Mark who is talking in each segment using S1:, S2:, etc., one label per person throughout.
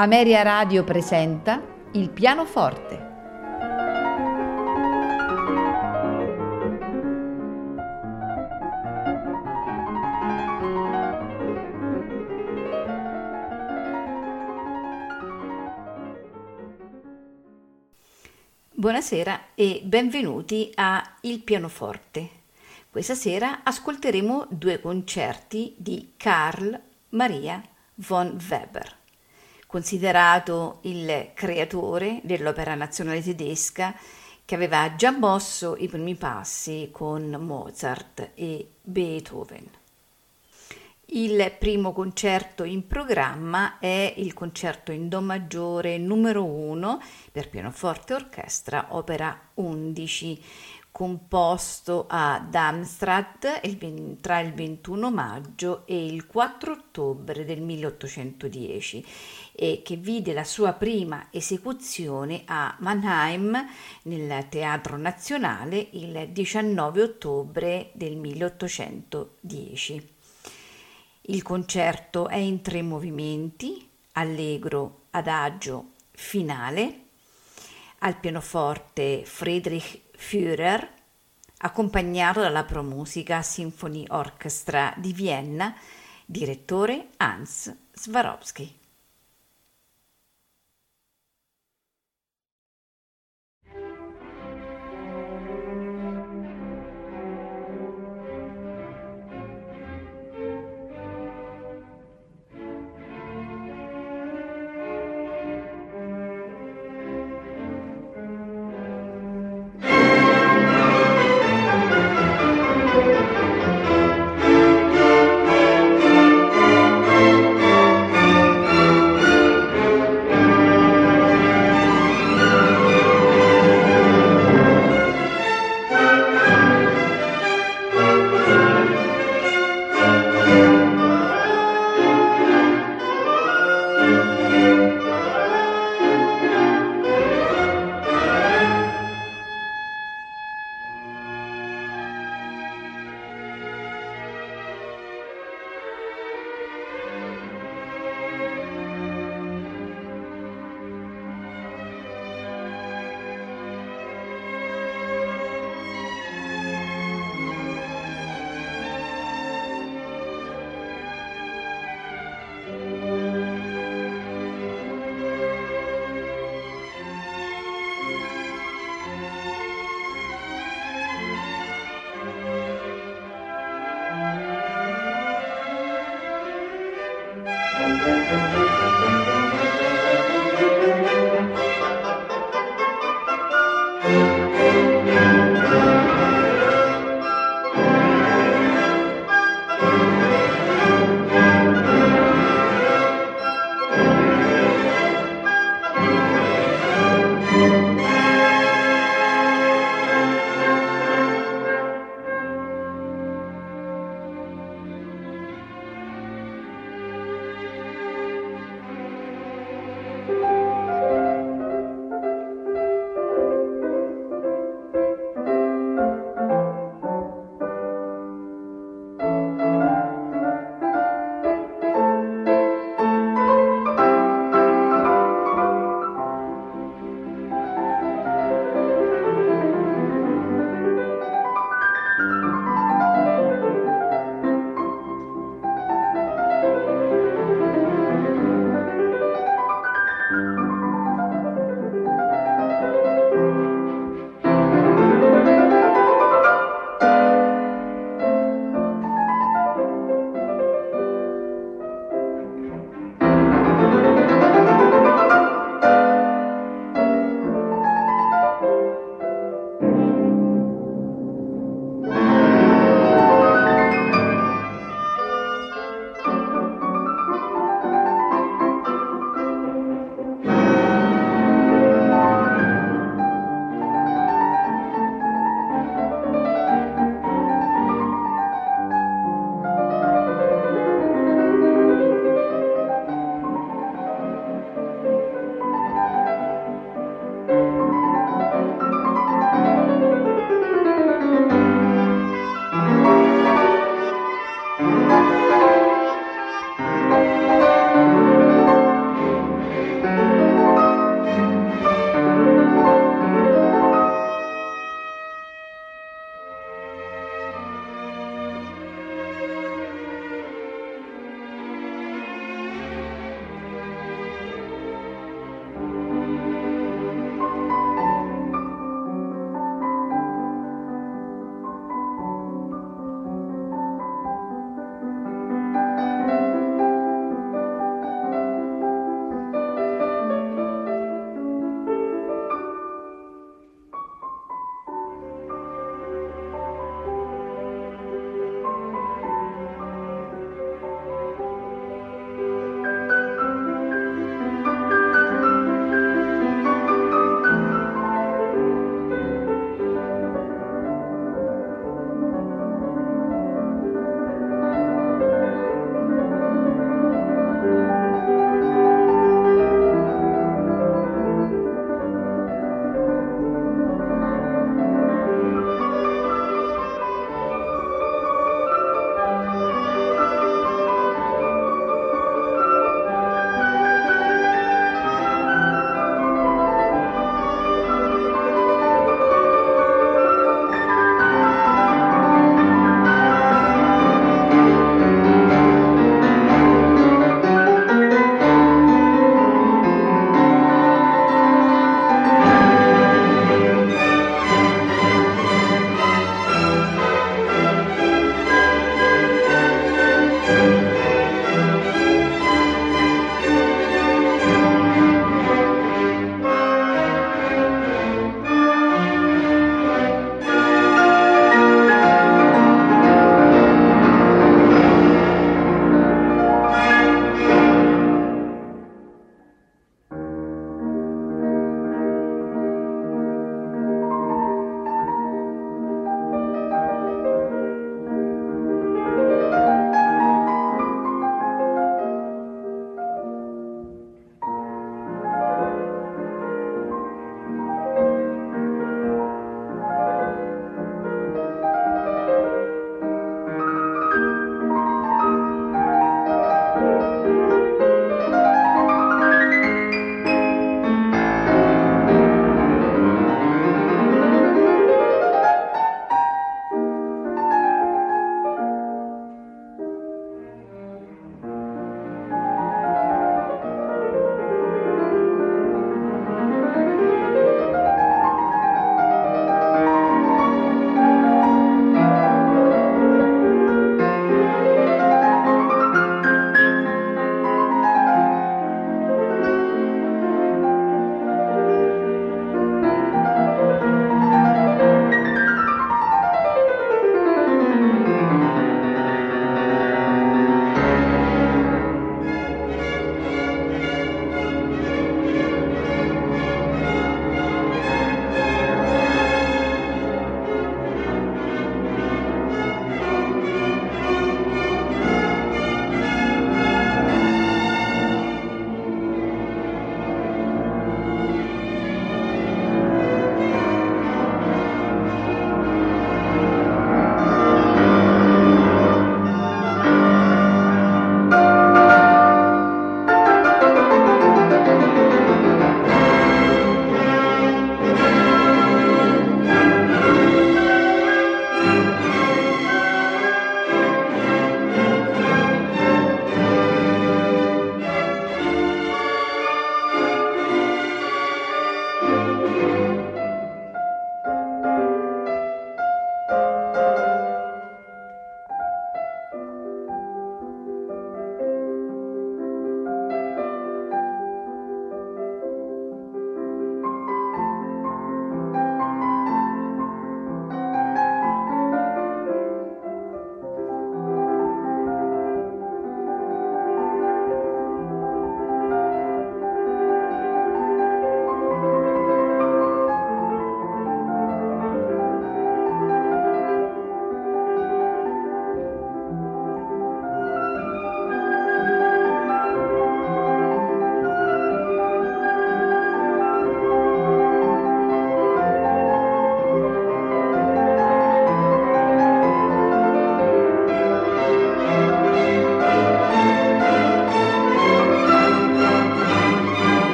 S1: Ameria Radio presenta Il pianoforte. Buonasera e benvenuti a Il pianoforte. Questa sera ascolteremo due concerti di Carl Maria von Weber considerato il creatore dell'opera nazionale tedesca che aveva già mosso i primi passi con Mozart e Beethoven. Il primo concerto in programma è il concerto in Do maggiore numero 1 per pianoforte e orchestra, opera 11, composto a Darmstadt tra il 21 maggio e il 4 ottobre del 1810 e che vide la sua prima esecuzione a Mannheim nel Teatro Nazionale il 19 ottobre del 1810. Il concerto è in tre movimenti, allegro, adagio, finale, al pianoforte Friedrich Führer, accompagnato dalla Promusica Symphony Orchestra di Vienna, direttore Hans Swarovski.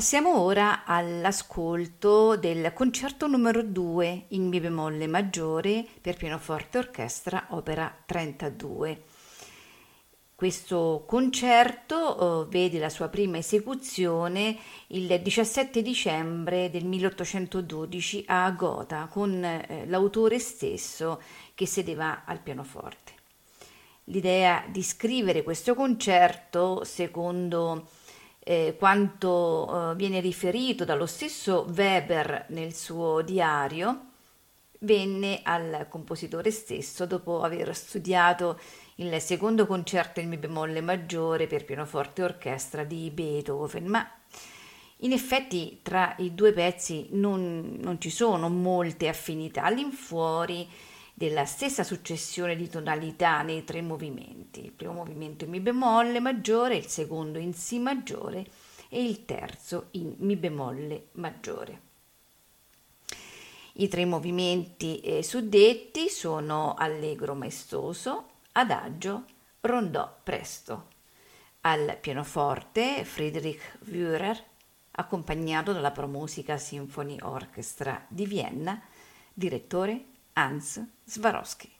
S1: Passiamo ora all'ascolto del concerto numero 2 in Mi bemolle maggiore per pianoforte orchestra, opera 32. Questo concerto eh, vede la sua prima esecuzione il 17 dicembre del 1812 a Gotha con eh, l'autore stesso che sedeva al pianoforte. L'idea di scrivere questo concerto, secondo eh, quanto eh, viene riferito dallo stesso Weber nel suo diario, venne al compositore stesso dopo aver studiato il secondo concerto in mi bemolle maggiore per pianoforte e orchestra di Beethoven, ma in effetti tra i due pezzi non, non ci sono molte affinità. All'infuori della stessa successione di tonalità nei tre movimenti, il primo movimento in Mi bemolle maggiore, il secondo in Si maggiore e il terzo in Mi bemolle maggiore. I tre movimenti eh, suddetti sono allegro maestoso, adagio, rondò presto. Al pianoforte Friedrich Wührer, accompagnato dalla Promusica Symphony Orchestra di Vienna, direttore Hans Swarovski.